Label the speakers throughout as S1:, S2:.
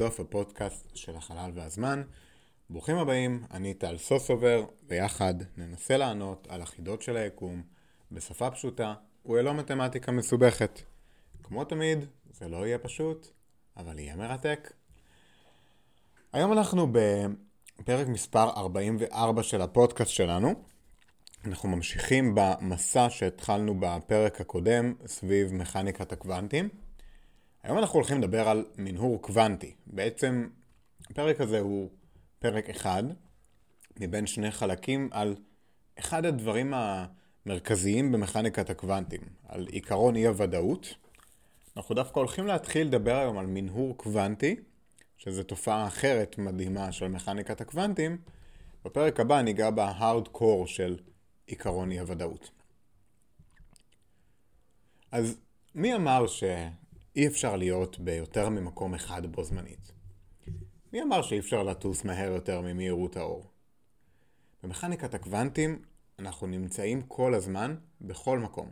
S1: האינסוף הפודקאסט של החלל והזמן. ברוכים הבאים, אני טל סוסובר, ויחד ננסה לענות על החידות של היקום בשפה פשוטה וללא מתמטיקה מסובכת. כמו תמיד, זה לא יהיה פשוט, אבל יהיה מרתק. היום אנחנו בפרק מספר 44 של הפודקאסט שלנו. אנחנו ממשיכים במסע שהתחלנו בפרק הקודם סביב מכניקת הקוונטים. היום אנחנו הולכים לדבר על מנהור קוונטי. בעצם הפרק הזה הוא פרק אחד מבין שני חלקים על אחד הדברים המרכזיים במכניקת הקוונטים, על עיקרון אי הוודאות. אנחנו דווקא הולכים להתחיל לדבר היום על מנהור קוונטי, שזו תופעה אחרת מדהימה של מכניקת הקוונטים. בפרק הבא ניגע בהארד קור של עיקרון אי הוודאות. אז מי אמר ש... אי אפשר להיות ביותר ממקום אחד בו זמנית. מי אמר שאי אפשר לטוס מהר יותר ממהירות האור? במכניקת הקוונטים אנחנו נמצאים כל הזמן בכל מקום,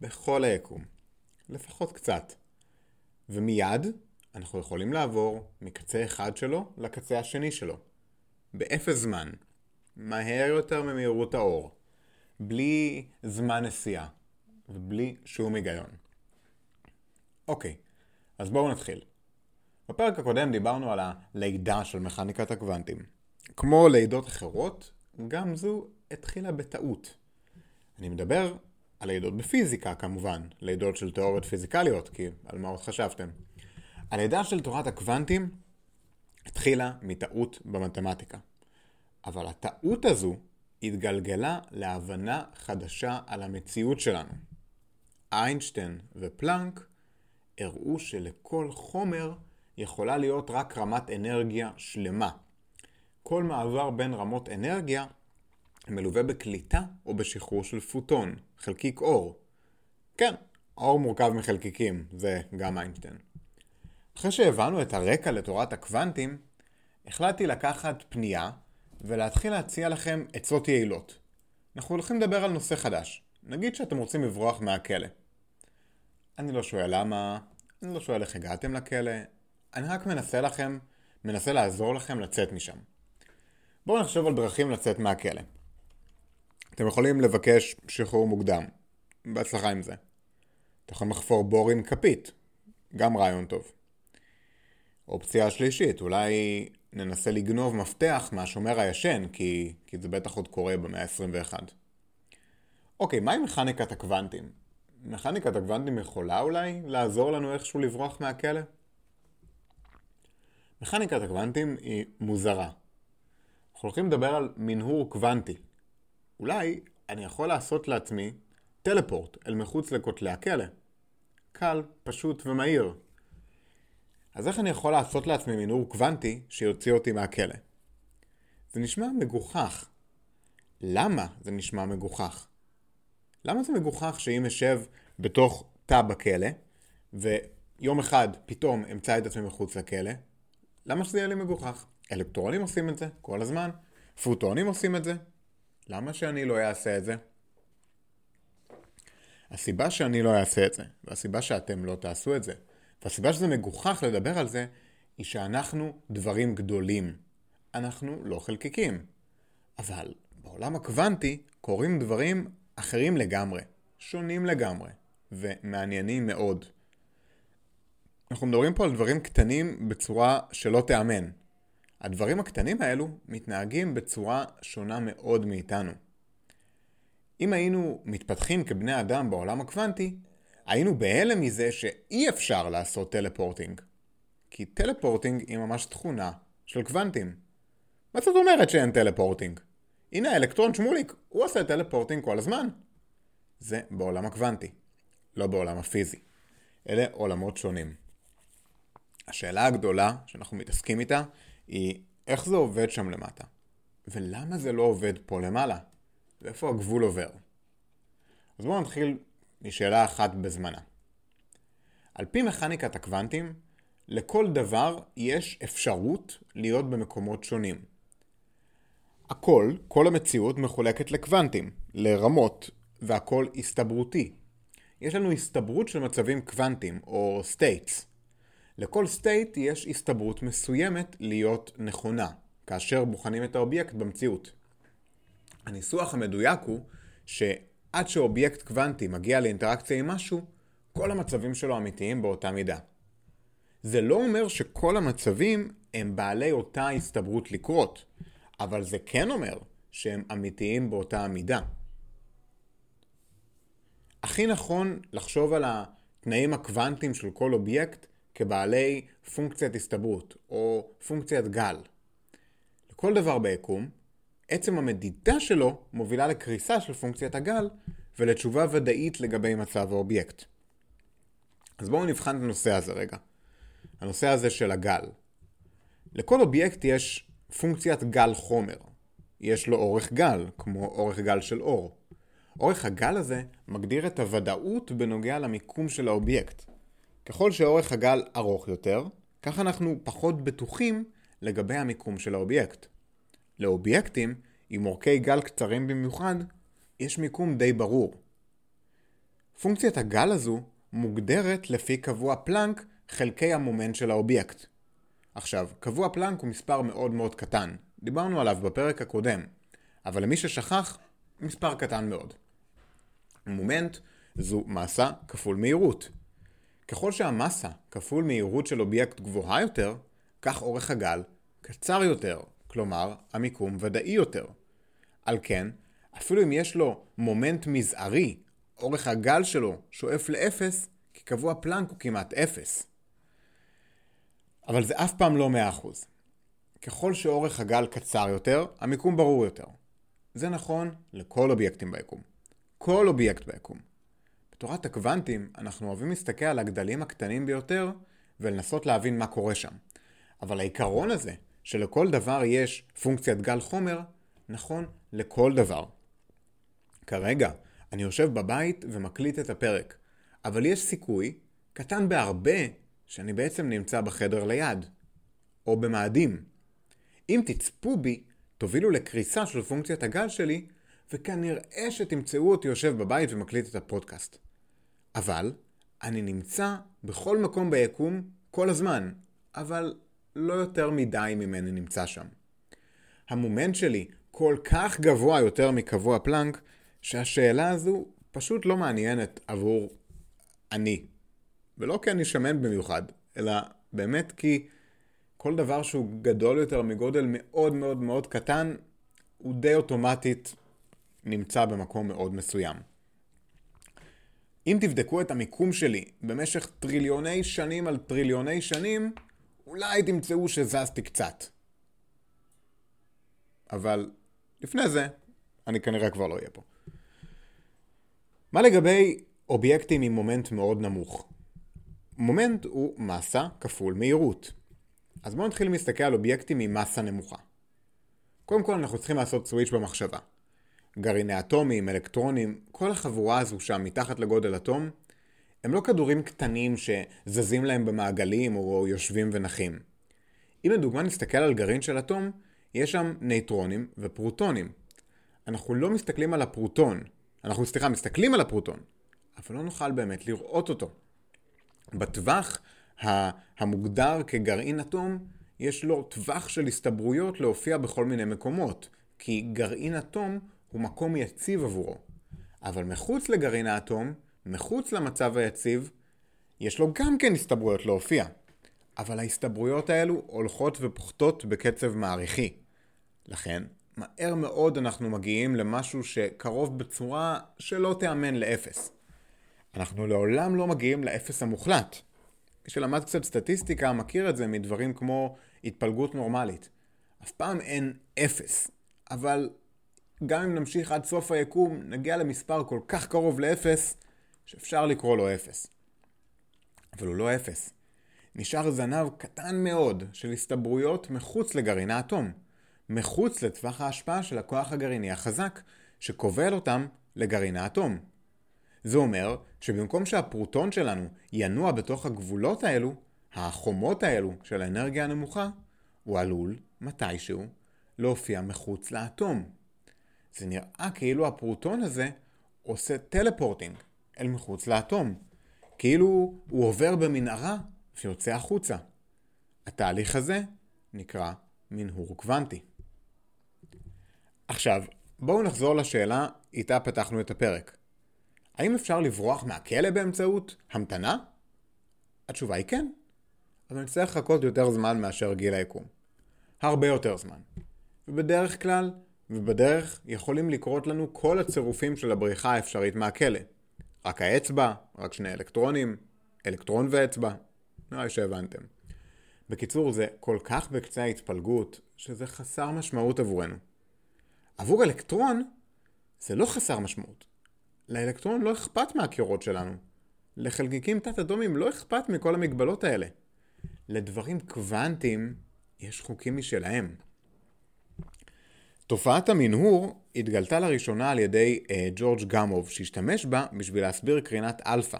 S1: בכל היקום, לפחות קצת. ומיד אנחנו יכולים לעבור מקצה אחד שלו לקצה השני שלו, באפס זמן, מהר יותר ממהירות האור, בלי זמן נסיעה ובלי שום היגיון. אוקיי, אז בואו נתחיל. בפרק הקודם דיברנו על הלידה של מכניקת הקוונטים. כמו לידות אחרות, גם זו התחילה בטעות. אני מדבר על לידות בפיזיקה כמובן, לידות של תיאוריות פיזיקליות, כי על מה עוד חשבתם? הלידה של תורת הקוונטים התחילה מטעות במתמטיקה. אבל הטעות הזו התגלגלה להבנה חדשה על המציאות שלנו. איינשטיין ופלנק הראו שלכל חומר יכולה להיות רק רמת אנרגיה שלמה. כל מעבר בין רמות אנרגיה מלווה בקליטה או בשחרור של פוטון, חלקיק אור. כן, האור מורכב מחלקיקים, זה גם איינשטיין. אחרי שהבנו את הרקע לתורת הקוונטים, החלטתי לקחת פנייה ולהתחיל להציע לכם עצות יעילות. אנחנו הולכים לדבר על נושא חדש. נגיד שאתם רוצים לברוח מהכלא. אני לא שואל למה, אני לא שואל איך הגעתם לכלא, אני רק מנסה לכם, מנסה לעזור לכם לצאת משם. בואו נחשוב על דרכים לצאת מהכלא. אתם יכולים לבקש שחרור מוקדם, בהצלחה עם זה. אתם יכולים לחפור בור עם כפית, גם רעיון טוב. אופציה שלישית, אולי ננסה לגנוב מפתח מהשומר הישן, כי, כי זה בטח עוד קורה במאה ה-21. אוקיי, מהי מכניקת הקוונטים? מכניקת הקוונטים יכולה אולי לעזור לנו איכשהו לברוח מהכלא? מכניקת הקוונטים היא מוזרה. אנחנו הולכים לדבר על מנהור קוונטי. אולי אני יכול לעשות לעצמי טלפורט אל מחוץ לכותלי הכלא. קל, פשוט ומהיר. אז איך אני יכול לעשות לעצמי מנהור קוונטי שיוציא אותי מהכלא? זה נשמע מגוחך. למה זה נשמע מגוחך? למה זה מגוחך שאם אשב בתוך תא בכלא, ויום אחד פתאום אמצא את עצמי מחוץ לכלא, למה שזה יהיה לי מגוחך? אלקטרונים עושים את זה כל הזמן, פוטונים עושים את זה, למה שאני לא אעשה את זה? הסיבה שאני לא אעשה את זה, והסיבה שאתם לא תעשו את זה, והסיבה שזה מגוחך לדבר על זה, היא שאנחנו דברים גדולים. אנחנו לא חלקיקים. אבל בעולם הקוונטי קורים דברים אחרים לגמרי, שונים לגמרי, ומעניינים מאוד. אנחנו מדברים פה על דברים קטנים בצורה שלא תיאמן. הדברים הקטנים האלו מתנהגים בצורה שונה מאוד מאיתנו. אם היינו מתפתחים כבני אדם בעולם הקוונטי, היינו בהלם מזה שאי אפשר לעשות teleporting. כי teleporting היא ממש תכונה של קוונטים. מה זאת אומרת שאין teleporting? הנה האלקטרון שמוליק, הוא עושה teleporting כל הזמן. זה בעולם הקוונטי, לא בעולם הפיזי. אלה עולמות שונים. השאלה הגדולה שאנחנו מתעסקים איתה היא איך זה עובד שם למטה, ולמה זה לא עובד פה למעלה, ואיפה הגבול עובר. אז בואו נתחיל משאלה אחת בזמנה. על פי מכניקת הקוונטים, לכל דבר יש אפשרות להיות במקומות שונים. הכל, כל המציאות מחולקת לקוונטים, לרמות, והכל הסתברותי. יש לנו הסתברות של מצבים קוונטיים, או states. לכל state יש הסתברות מסוימת להיות נכונה, כאשר בוחנים את האובייקט במציאות. הניסוח המדויק הוא שעד שאובייקט קוונטי מגיע לאינטראקציה עם משהו, כל המצבים שלו אמיתיים באותה מידה. זה לא אומר שכל המצבים הם בעלי אותה הסתברות לקרות, אבל זה כן אומר שהם אמיתיים באותה מידה. הכי נכון לחשוב על התנאים הקוונטיים של כל אובייקט כבעלי פונקציית הסתברות או פונקציית גל. לכל דבר ביקום, עצם המדידה שלו מובילה לקריסה של פונקציית הגל ולתשובה ודאית לגבי מצב האובייקט. אז בואו נבחן את הנושא הזה רגע. הנושא הזה של הגל. לכל אובייקט יש פונקציית גל חומר. יש לו אורך גל, כמו אורך גל של אור. אורך הגל הזה מגדיר את הוודאות בנוגע למיקום של האובייקט. ככל שאורך הגל ארוך יותר, כך אנחנו פחות בטוחים לגבי המיקום של האובייקט. לאובייקטים, עם אורכי גל קצרים במיוחד, יש מיקום די ברור. פונקציית הגל הזו מוגדרת לפי קבוע פלנק חלקי המומנט של האובייקט. עכשיו, קבוע פלנק הוא מספר מאוד מאוד קטן, דיברנו עליו בפרק הקודם, אבל למי ששכח, מספר קטן מאוד. מומנט זו מסה כפול מהירות. ככל שהמסה כפול מהירות של אובייקט גבוהה יותר, כך אורך הגל קצר יותר, כלומר המיקום ודאי יותר. על כן, אפילו אם יש לו מומנט מזערי, אורך הגל שלו שואף לאפס, כי קבוע פלנק הוא כמעט אפס. אבל זה אף פעם לא 100%. ככל שאורך הגל קצר יותר, המיקום ברור יותר. זה נכון לכל אובייקטים ביקום. כל אובייקט ביקום. בתורת הקוונטים אנחנו אוהבים להסתכל על הגדלים הקטנים ביותר ולנסות להבין מה קורה שם. אבל העיקרון הזה, שלכל דבר יש פונקציית גל חומר, נכון לכל דבר. כרגע, אני יושב בבית ומקליט את הפרק, אבל יש סיכוי, קטן בהרבה, שאני בעצם נמצא בחדר ליד, או במאדים. אם תצפו בי, תובילו לקריסה של פונקציית הגל שלי, וכנראה שתמצאו אותי יושב בבית ומקליט את הפודקאסט. אבל אני נמצא בכל מקום ביקום כל הזמן, אבל לא יותר מדי ממני נמצא שם. המומנט שלי כל כך גבוה יותר מקבוע פלנק, שהשאלה הזו פשוט לא מעניינת עבורי אני. ולא כי אני שמן במיוחד, אלא באמת כי כל דבר שהוא גדול יותר מגודל מאוד מאוד מאוד קטן, הוא די אוטומטית נמצא במקום מאוד מסוים. אם תבדקו את המיקום שלי במשך טריליוני שנים על טריליוני שנים, אולי תמצאו שזזתי קצת. אבל לפני זה, אני כנראה כבר לא אהיה פה. מה לגבי אובייקטים עם מומנט מאוד נמוך? מומנט הוא מסה כפול מהירות. אז בואו נתחיל להסתכל על אובייקטים עם מסה נמוכה. קודם כל אנחנו צריכים לעשות סוויץ' במחשבה. גרעיני אטומים, אלקטרונים, כל החבורה הזו שם מתחת לגודל אטום, הם לא כדורים קטנים שזזים להם במעגלים או יושבים ונחים. אם לדוגמה נסתכל על גרעין של אטום, יש שם נייטרונים ופרוטונים. אנחנו לא מסתכלים על הפרוטון, אנחנו סליחה, מסתכלים על הפרוטון, אבל לא נוכל באמת לראות אותו. בטווח המוגדר כגרעין אטום, יש לו טווח של הסתברויות להופיע בכל מיני מקומות, כי גרעין אטום הוא מקום יציב עבורו. אבל מחוץ לגרעין האטום, מחוץ למצב היציב, יש לו גם כן הסתברויות להופיע. אבל ההסתברויות האלו הולכות ופוחתות בקצב מעריכי. לכן, מהר מאוד אנחנו מגיעים למשהו שקרוב בצורה שלא תיאמן לאפס. אנחנו לעולם לא מגיעים לאפס המוחלט. מי שלמד קצת סטטיסטיקה מכיר את זה מדברים כמו התפלגות נורמלית. אף פעם אין אפס, אבל גם אם נמשיך עד סוף היקום, נגיע למספר כל כך קרוב לאפס, שאפשר לקרוא לו אפס. אבל הוא לא אפס. נשאר זנב קטן מאוד של הסתברויות מחוץ לגרעין האטום, מחוץ לטווח ההשפעה של הכוח הגרעיני החזק, שכובל אותם לגרעין האטום. זה אומר שבמקום שהפרוטון שלנו ינוע בתוך הגבולות האלו, החומות האלו של האנרגיה הנמוכה, הוא עלול, מתישהו, להופיע מחוץ לאטום. זה נראה כאילו הפרוטון הזה עושה טלפורטינג אל מחוץ לאטום. כאילו הוא עובר במנהרה ויוצא החוצה. התהליך הזה נקרא מנהור קוונטי. עכשיו, בואו נחזור לשאלה איתה פתחנו את הפרק. האם אפשר לברוח מהכלא באמצעות המתנה? התשובה היא כן, אבל נצטרך לחכות יותר זמן מאשר גיל היקום. הרבה יותר זמן. ובדרך כלל, ובדרך יכולים לקרות לנו כל הצירופים של הבריחה האפשרית מהכלא. רק האצבע, רק שני אלקטרונים, אלקטרון ואצבע. נראה לי שהבנתם. בקיצור, זה כל כך בקצה ההתפלגות, שזה חסר משמעות עבורנו. עבור אלקטרון, זה לא חסר משמעות. לאלקטרון לא אכפת מהקירות שלנו. לחלקיקים תת-אטומיים לא אכפת מכל המגבלות האלה. לדברים קוונטיים יש חוקים משלהם. תופעת המנהור התגלתה לראשונה על ידי אה, ג'ורג' גמוב, שהשתמש בה בשביל להסביר קרינת אלפא.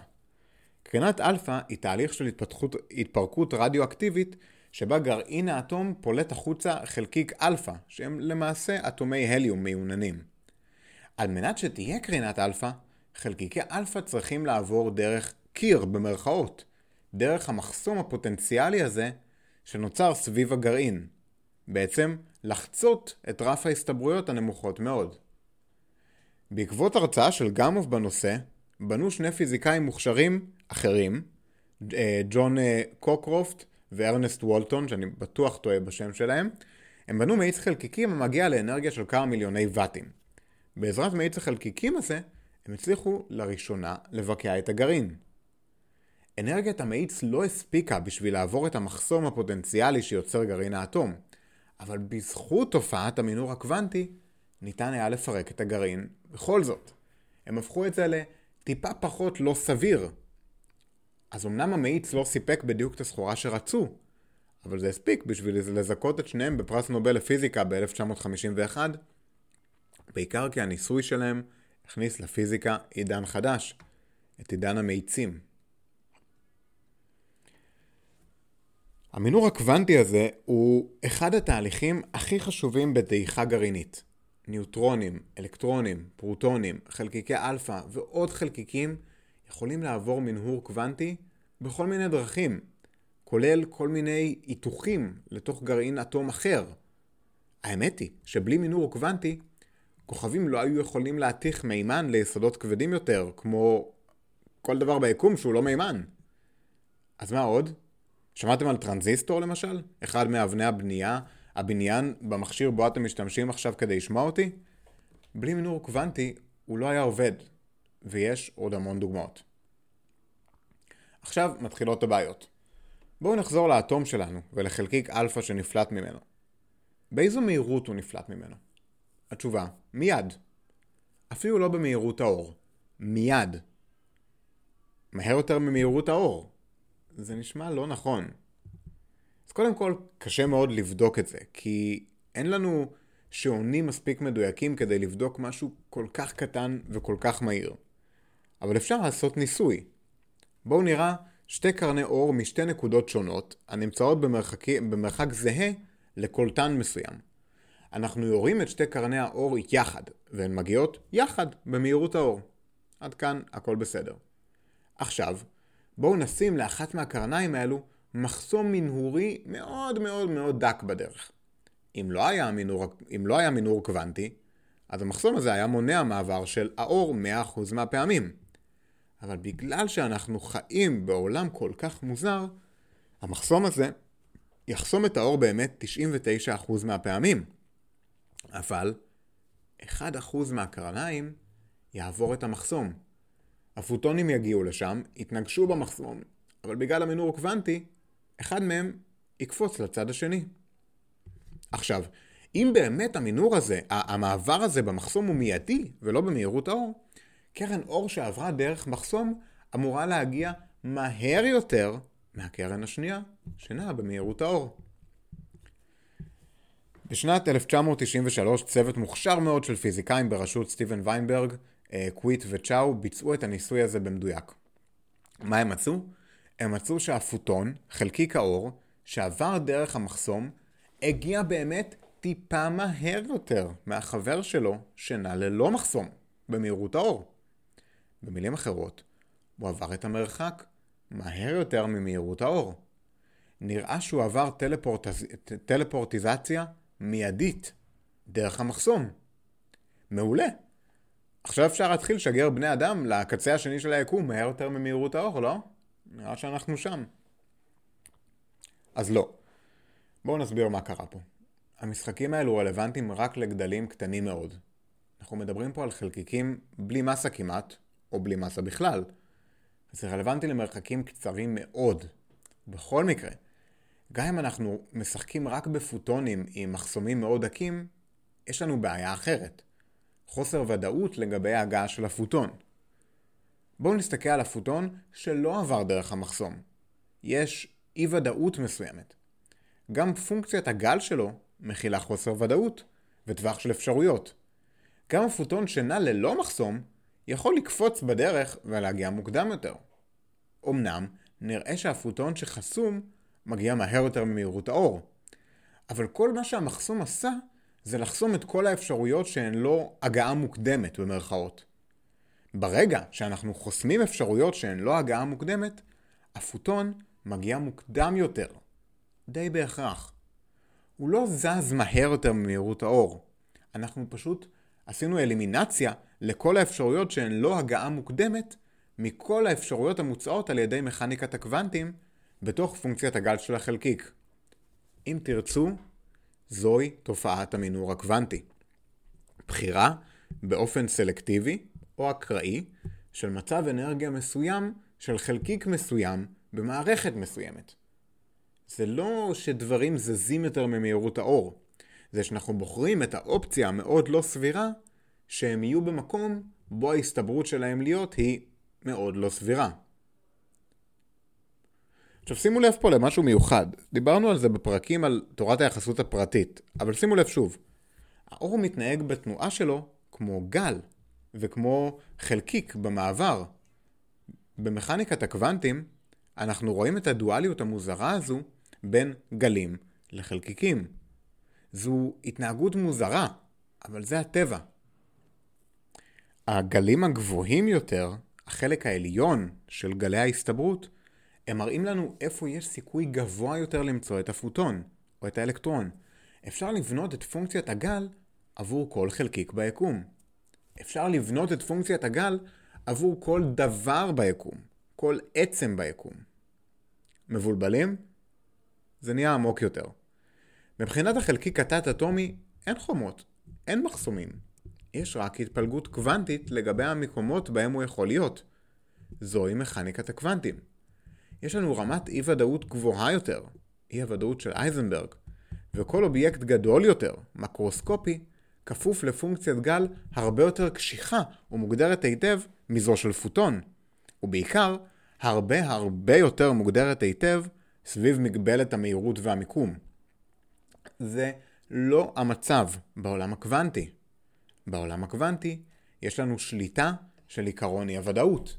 S1: קרינת אלפא היא תהליך של התפתחות, התפרקות רדיואקטיבית שבה גרעין האטום פולט החוצה חלקיק אלפא, שהם למעשה אטומי הליום מיוננים. על מנת שתהיה קרינת אלפא, חלקיקי אלפא צריכים לעבור דרך קיר במרכאות, דרך המחסום הפוטנציאלי הזה שנוצר סביב הגרעין. בעצם לחצות את רף ההסתברויות הנמוכות מאוד. בעקבות הרצאה של גמוב בנושא, בנו שני פיזיקאים מוכשרים אחרים, אה, ג'ון אה, קוקרופט וארנסט וולטון, שאני בטוח טועה בשם שלהם, הם בנו מאיץ חלקיקים המגיע לאנרגיה של כמה מיליוני ואטים. בעזרת מאיץ החלקיקים הזה, הם הצליחו לראשונה לבקע את הגרעין. אנרגיית המאיץ לא הספיקה בשביל לעבור את המחסום הפוטנציאלי שיוצר גרעין האטום, אבל בזכות תופעת המינור הקוונטי, ניתן היה לפרק את הגרעין בכל זאת. הם הפכו את זה לטיפה פחות לא סביר. אז אמנם המאיץ לא סיפק בדיוק את הסחורה שרצו, אבל זה הספיק בשביל לזכות את שניהם בפרס נובל לפיזיקה ב-1951, בעיקר כי הניסוי שלהם הכניס לפיזיקה עידן חדש, את עידן המאיצים. המינור הקוונטי הזה הוא אחד התהליכים הכי חשובים בדעיכה גרעינית. ניוטרונים, אלקטרונים, פרוטונים, חלקיקי אלפא ועוד חלקיקים יכולים לעבור מנהור קוונטי בכל מיני דרכים, כולל כל מיני היתוכים לתוך גרעין אטום אחר. האמת היא שבלי מנהור קוונטי, כוכבים לא היו יכולים להתיך מימן ליסודות כבדים יותר, כמו כל דבר ביקום שהוא לא מימן. אז מה עוד? שמעתם על טרנזיסטור למשל? אחד מאבני הבנייה, הבניין במכשיר בו אתם משתמשים עכשיו כדי לשמוע אותי? בלי מנהור קוונטי הוא לא היה עובד, ויש עוד המון דוגמאות. עכשיו מתחילות הבעיות. בואו נחזור לאטום שלנו ולחלקיק אלפא שנפלט ממנו. באיזו מהירות הוא נפלט ממנו? התשובה, מיד. אפילו לא במהירות האור. מיד. מהר יותר ממהירות האור. זה נשמע לא נכון. אז קודם כל, קשה מאוד לבדוק את זה, כי אין לנו שעונים מספיק מדויקים כדי לבדוק משהו כל כך קטן וכל כך מהיר. אבל אפשר לעשות ניסוי. בואו נראה שתי קרני אור משתי נקודות שונות, הנמצאות במרחק, במרחק זהה לקולטן מסוים. אנחנו יורים את שתי קרני האור יחד, והן מגיעות יחד במהירות האור. עד כאן הכל בסדר. עכשיו, בואו נשים לאחת מהקרניים האלו מחסום מנהורי מאוד מאוד מאוד דק בדרך. אם לא היה מנהור, אם לא היה מנהור קוונטי, אז המחסום הזה היה מונע מעבר של האור 100% מהפעמים. אבל בגלל שאנחנו חיים בעולם כל כך מוזר, המחסום הזה יחסום את האור באמת 99% מהפעמים. אבל 1% מהקרניים יעבור את המחסום. הפוטונים יגיעו לשם, יתנגשו במחסום, אבל בגלל המינור הקוונטי, אחד מהם יקפוץ לצד השני. עכשיו, אם באמת המינור הזה, המעבר הזה במחסום הוא מיידי ולא במהירות האור, קרן אור שעברה דרך מחסום אמורה להגיע מהר יותר מהקרן השנייה, שנעה במהירות האור. בשנת 1993 צוות מוכשר מאוד של פיזיקאים בראשות סטיבן ויינברג, אה, קוויט וצ'או ביצעו את הניסוי הזה במדויק. מה הם מצאו? הם מצאו שהפוטון, חלקיק האור, שעבר דרך המחסום, הגיע באמת טיפה מהר יותר מהחבר שלו שנע ללא מחסום, במהירות האור. במילים אחרות, הוא עבר את המרחק מהר יותר ממהירות האור. נראה שהוא עבר טלפורט... טלפורטיזציה מיידית דרך המחסום. מעולה. עכשיו אפשר להתחיל לשגר בני אדם לקצה השני של היקום מהר יותר ממהירות האור, לא? נראה שאנחנו שם. אז לא. בואו נסביר מה קרה פה. המשחקים האלו רלוונטיים רק לגדלים קטנים מאוד. אנחנו מדברים פה על חלקיקים בלי מסה כמעט, או בלי מסה בכלל. זה רלוונטי למרחקים קצרים מאוד. בכל מקרה, גם אם אנחנו משחקים רק בפוטונים עם מחסומים מאוד דקים, יש לנו בעיה אחרת. חוסר ודאות לגבי ההגעה של הפוטון. בואו נסתכל על הפוטון שלא עבר דרך המחסום. יש אי ודאות מסוימת. גם פונקציית הגל שלו מכילה חוסר ודאות וטווח של אפשרויות. גם הפוטון שנע ללא מחסום יכול לקפוץ בדרך ולהגיע מוקדם יותר. אמנם, נראה שהפוטון שחסום מגיע מהר יותר ממהירות האור. אבל כל מה שהמחסום עשה זה לחסום את כל האפשרויות שהן לא הגעה מוקדמת במרכאות. ברגע שאנחנו חוסמים אפשרויות שהן לא הגעה מוקדמת, הפוטון מגיע מוקדם יותר. די בהכרח. הוא לא זז מהר יותר ממהירות האור. אנחנו פשוט עשינו אלימינציה לכל האפשרויות שהן לא הגעה מוקדמת מכל האפשרויות המוצעות על ידי מכניקת הקוונטים בתוך פונקציית הגל של החלקיק. אם תרצו, זוהי תופעת המינור הקוונטי. בחירה באופן סלקטיבי או אקראי של מצב אנרגיה מסוים של חלקיק מסוים במערכת מסוימת. זה לא שדברים זזים יותר ממהירות האור, זה שאנחנו בוחרים את האופציה המאוד לא סבירה שהם יהיו במקום בו ההסתברות שלהם להיות היא מאוד לא סבירה. עכשיו שימו לב פה למשהו מיוחד. דיברנו על זה בפרקים על תורת היחסות הפרטית, אבל שימו לב שוב. האור מתנהג בתנועה שלו כמו גל, וכמו חלקיק במעבר. במכניקת הקוונטים, אנחנו רואים את הדואליות המוזרה הזו בין גלים לחלקיקים. זו התנהגות מוזרה, אבל זה הטבע. הגלים הגבוהים יותר, החלק העליון של גלי ההסתברות, הם מראים לנו איפה יש סיכוי גבוה יותר למצוא את הפוטון, או את האלקטרון. אפשר לבנות את פונקציית הגל עבור כל חלקיק ביקום. אפשר לבנות את פונקציית הגל עבור כל דבר ביקום, כל עצם ביקום. מבולבלים? זה נהיה עמוק יותר. מבחינת החלקיק התת-אטומי אין חומות, אין מחסומים. יש רק התפלגות קוונטית לגבי המקומות בהם הוא יכול להיות. זוהי מכניקת הקוונטים. יש לנו רמת אי ודאות גבוהה יותר, אי הוודאות של אייזנברג, וכל אובייקט גדול יותר, מקרוסקופי, כפוף לפונקציית גל הרבה יותר קשיחה ומוגדרת היטב מזו של פוטון, ובעיקר הרבה הרבה יותר מוגדרת היטב סביב מגבלת המהירות והמיקום. זה לא המצב בעולם הקוונטי. בעולם הקוונטי יש לנו שליטה של עיקרון אי הוודאות.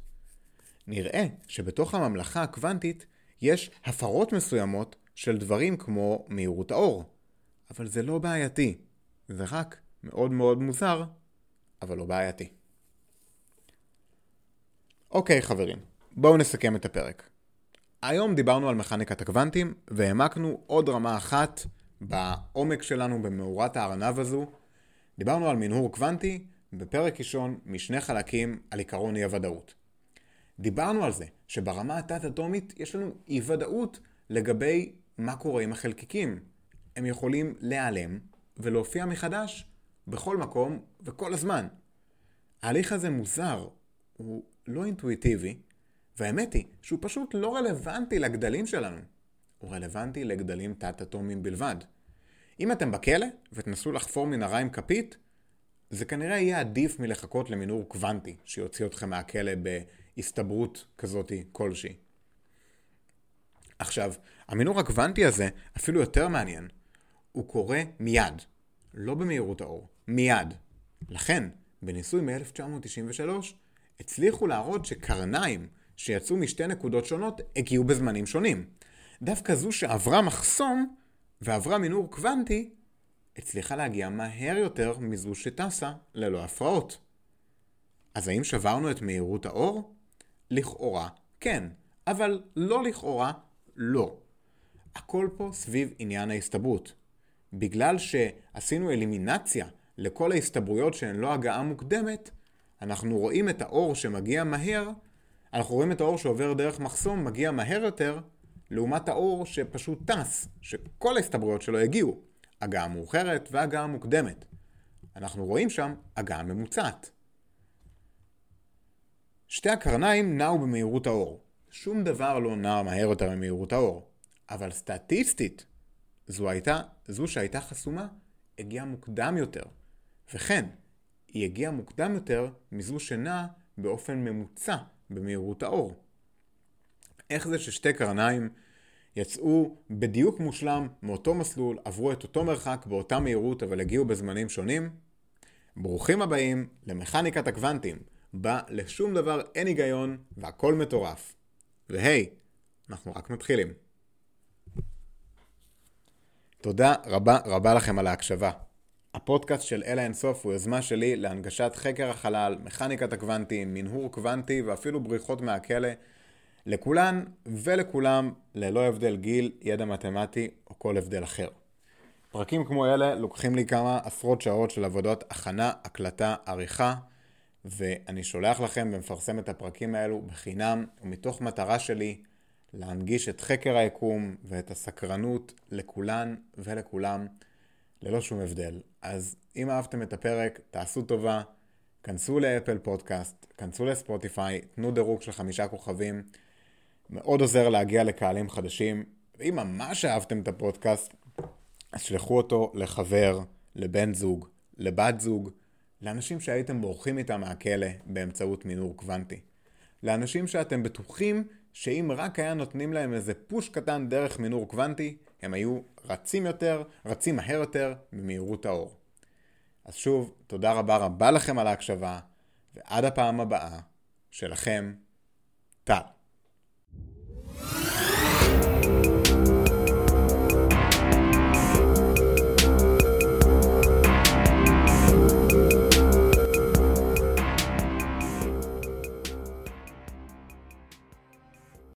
S1: נראה שבתוך הממלכה הקוונטית יש הפרות מסוימות של דברים כמו מהירות האור. אבל זה לא בעייתי, זה רק מאוד מאוד מוזר, אבל לא בעייתי. אוקיי חברים, בואו נסכם את הפרק. היום דיברנו על מכניקת הקוונטים והעמקנו עוד רמה אחת בעומק שלנו במאורת הארנב הזו. דיברנו על מנהור קוונטי בפרק ראשון משני חלקים על עיקרון אי הוודאות. דיברנו על זה שברמה התת-אטומית יש לנו אי ודאות לגבי מה קורה עם החלקיקים. הם יכולים להיעלם ולהופיע מחדש בכל מקום וכל הזמן. ההליך הזה מוזר, הוא לא אינטואיטיבי, והאמת היא שהוא פשוט לא רלוונטי לגדלים שלנו. הוא רלוונטי לגדלים תת-אטומיים בלבד. אם אתם בכלא ותנסו לחפור מנהרה עם כפית, זה כנראה יהיה עדיף מלחכות למנהור קוונטי שיוציא אתכם מהכלא בהסתברות כזאתי כלשהי. עכשיו, המנהור הקוונטי הזה אפילו יותר מעניין. הוא קורה מיד, לא במהירות האור, מיד. לכן, בניסוי מ-1993, הצליחו להראות שקרניים שיצאו משתי נקודות שונות הגיעו בזמנים שונים. דווקא זו שעברה מחסום ועברה מינור קוונטי, הצליחה להגיע מהר יותר מזו שטסה ללא הפרעות. אז האם שברנו את מהירות האור? לכאורה כן, אבל לא לכאורה לא. הכל פה סביב עניין ההסתברות. בגלל שעשינו אלימינציה לכל ההסתברויות שהן לא הגעה מוקדמת, אנחנו רואים את האור שמגיע מהר, אנחנו רואים את האור שעובר דרך מחסום מגיע מהר יותר, לעומת האור שפשוט טס, שכל ההסתברויות שלו הגיעו, הגעה מאוחרת והגעה מוקדמת. אנחנו רואים שם הגעה ממוצעת. שתי הקרניים נעו במהירות האור. שום דבר לא נע מהר יותר ממהירות האור. אבל סטטיסטית, זו, הייתה, זו שהייתה חסומה הגיעה מוקדם יותר. וכן, היא הגיעה מוקדם יותר מזו שנעה באופן ממוצע במהירות האור. איך זה ששתי קרניים יצאו בדיוק מושלם מאותו מסלול, עברו את אותו מרחק באותה מהירות אבל הגיעו בזמנים שונים? ברוכים הבאים למכניקת הקוונטים, בה לשום דבר אין היגיון והכל מטורף. והי, אנחנו רק מתחילים. תודה רבה רבה לכם על ההקשבה. הפודקאסט של אלה אינסוף הוא יוזמה שלי להנגשת חקר החלל, מכניקת הקוונטים, מנהור קוונטי ואפילו בריחות מהכלא לכולן ולכולם ללא הבדל גיל, ידע מתמטי או כל הבדל אחר. פרקים כמו אלה לוקחים לי כמה עשרות שעות של עבודות הכנה, הקלטה, עריכה ואני שולח לכם ומפרסם את הפרקים האלו בחינם ומתוך מטרה שלי להנגיש את חקר היקום ואת הסקרנות לכולן ולכולם ללא שום הבדל. אז אם אהבתם את הפרק, תעשו טובה, כנסו לאפל פודקאסט, כנסו לספוטיפיי, תנו דירוג של חמישה כוכבים. מאוד עוזר להגיע לקהלים חדשים. ואם ממש אהבתם את הפודקאסט, אז שלחו אותו לחבר, לבן זוג, לבת זוג, לאנשים שהייתם בורחים איתם מהכלא באמצעות מינור קוונטי. לאנשים שאתם בטוחים שאם רק היה נותנים להם איזה פוש קטן דרך מינור קוונטי, הם היו רצים יותר, רצים מהר יותר במהירות האור. אז שוב, תודה רבה רבה לכם על ההקשבה, ועד הפעם הבאה, שלכם, טל.